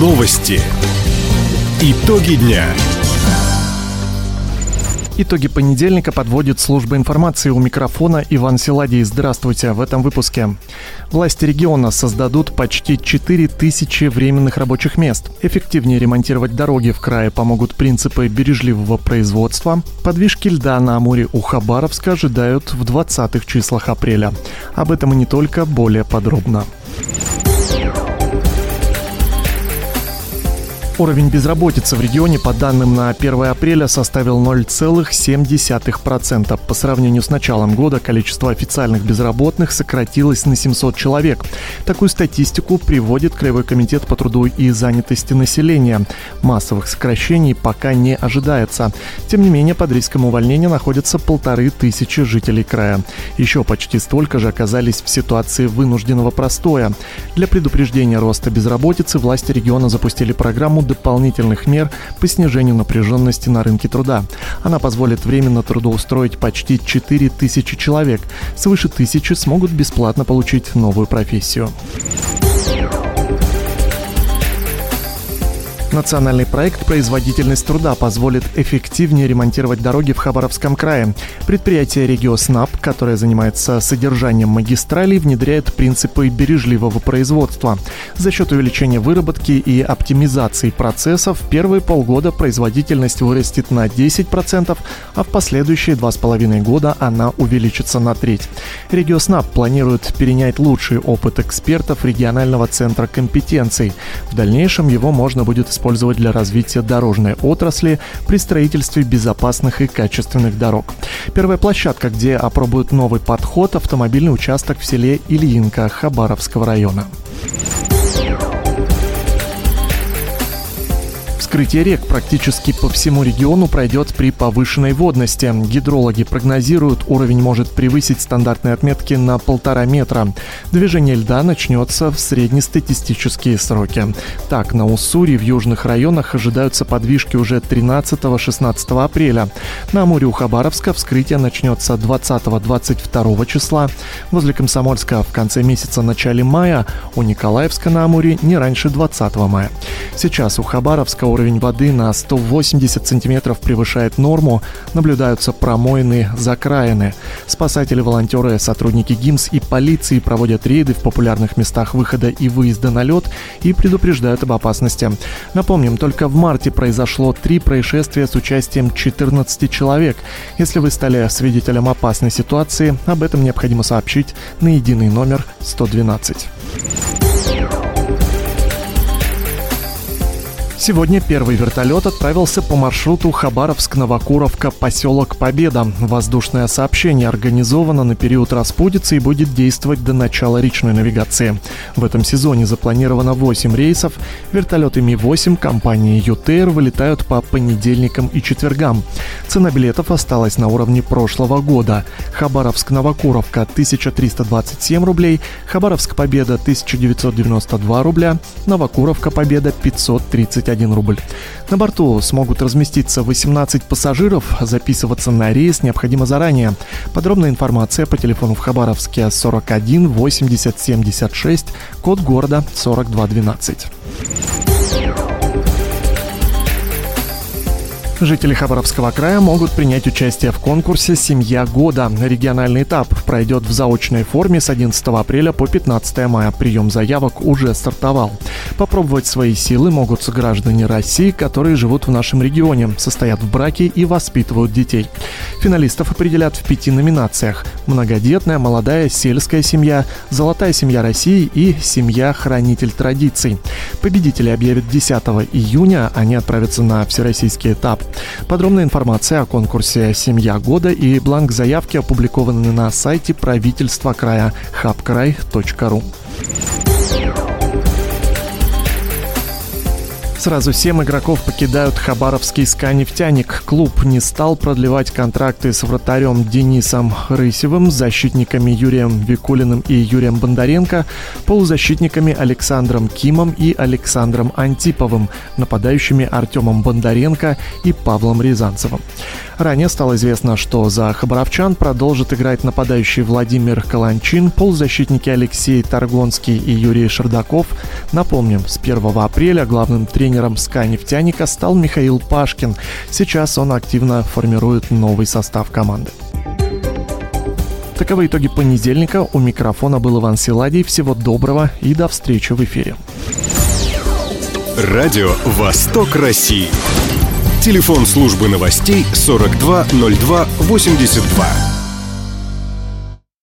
Новости. Итоги дня. Итоги понедельника подводит служба информации у микрофона Иван Силадий. Здравствуйте. В этом выпуске. Власти региона создадут почти 4000 временных рабочих мест. Эффективнее ремонтировать дороги в крае помогут принципы бережливого производства. Подвижки льда на Амуре у Хабаровска ожидают в 20-х числах апреля. Об этом и не только, более подробно. Уровень безработицы в регионе по данным на 1 апреля составил 0,7%. По сравнению с началом года количество официальных безработных сократилось на 700 человек. Такую статистику приводит Краевой комитет по труду и занятости населения. Массовых сокращений пока не ожидается. Тем не менее, под риском увольнения находятся полторы тысячи жителей края. Еще почти столько же оказались в ситуации вынужденного простоя. Для предупреждения роста безработицы власти региона запустили программу дополнительных мер по снижению напряженности на рынке труда. Она позволит временно трудоустроить почти 4 тысячи человек. Свыше тысячи смогут бесплатно получить новую профессию. Национальный проект «Производительность труда» позволит эффективнее ремонтировать дороги в Хабаровском крае. Предприятие «Региоснаб», которое занимается содержанием магистралей, внедряет принципы бережливого производства. За счет увеличения выработки и оптимизации процессов первые полгода производительность вырастет на 10%, а в последующие два с половиной года она увеличится на треть. «Региоснаб» планирует перенять лучший опыт экспертов регионального центра компетенций. В дальнейшем его можно будет использовать использовать для развития дорожной отрасли при строительстве безопасных и качественных дорог. Первая площадка, где опробуют новый подход, автомобильный участок в селе Ильинка Хабаровского района. Вскрытие рек практически по всему региону пройдет при повышенной водности. Гидрологи прогнозируют, уровень может превысить стандартные отметки на полтора метра. Движение льда начнется в среднестатистические сроки. Так, на Уссури в южных районах ожидаются подвижки уже 13-16 апреля. На Амуре у Хабаровска вскрытие начнется 20-22 числа. Возле Комсомольска в конце месяца начале мая, у Николаевска на Амуре не раньше 20 мая. Сейчас у Хабаровска уровень воды на 180 сантиметров превышает норму, наблюдаются промоины закраины. Спасатели, волонтеры, сотрудники ГИМС и полиции проводят рейды в популярных местах выхода и выезда на лед и предупреждают об опасности. Напомним, только в марте произошло три происшествия с участием 14 человек. Если вы стали свидетелем опасной ситуации, об этом необходимо сообщить на единый номер 112. Сегодня первый вертолет отправился по маршруту Хабаровск-Новокуровка, поселок Победа. Воздушное сообщение организовано на период распутицы и будет действовать до начала речной навигации. В этом сезоне запланировано 8 рейсов. Вертолеты Ми-8 компании ЮТР вылетают по понедельникам и четвергам. Цена билетов осталась на уровне прошлого года. Хабаровск-Новокуровка 1327 рублей, Хабаровск-Победа 1992 рубля, Новокуровка Победа 530 21 рубль. На борту смогут разместиться 18 пассажиров. Записываться на рейс необходимо заранее. Подробная информация по телефону в Хабаровске 41 80 76, код города 4212. Жители Хабаровского края могут принять участие в конкурсе «Семья года». Региональный этап пройдет в заочной форме с 11 апреля по 15 мая. Прием заявок уже стартовал. Попробовать свои силы могут граждане России, которые живут в нашем регионе, состоят в браке и воспитывают детей. Финалистов определят в пяти номинациях. Многодетная, молодая, сельская семья, золотая семья России и семья-хранитель традиций. Победители объявят 10 июня, они отправятся на всероссийский этап. Подробная информация о конкурсе «Семья года» и бланк заявки опубликованы на сайте правительства края hubkrай.ru. Сразу семь игроков покидают хабаровский «Ска-нефтяник». Клуб не стал продлевать контракты с вратарем Денисом Рысевым, защитниками Юрием Викулиным и Юрием Бондаренко, полузащитниками Александром Кимом и Александром Антиповым, нападающими Артемом Бондаренко и Павлом Рязанцевым. Ранее стало известно, что за хабаровчан продолжит играть нападающий Владимир Каланчин, полузащитники Алексей Таргонский и Юрий Шердаков. Напомним, с 1 апреля главным тренером СКА «Нефтяника» стал Михаил Пашкин. Сейчас он активно формирует новый состав команды. Таковы итоги понедельника. У микрофона был Иван Силадий. Всего доброго и до встречи в эфире. Радио «Восток России». Телефон службы новостей 420282.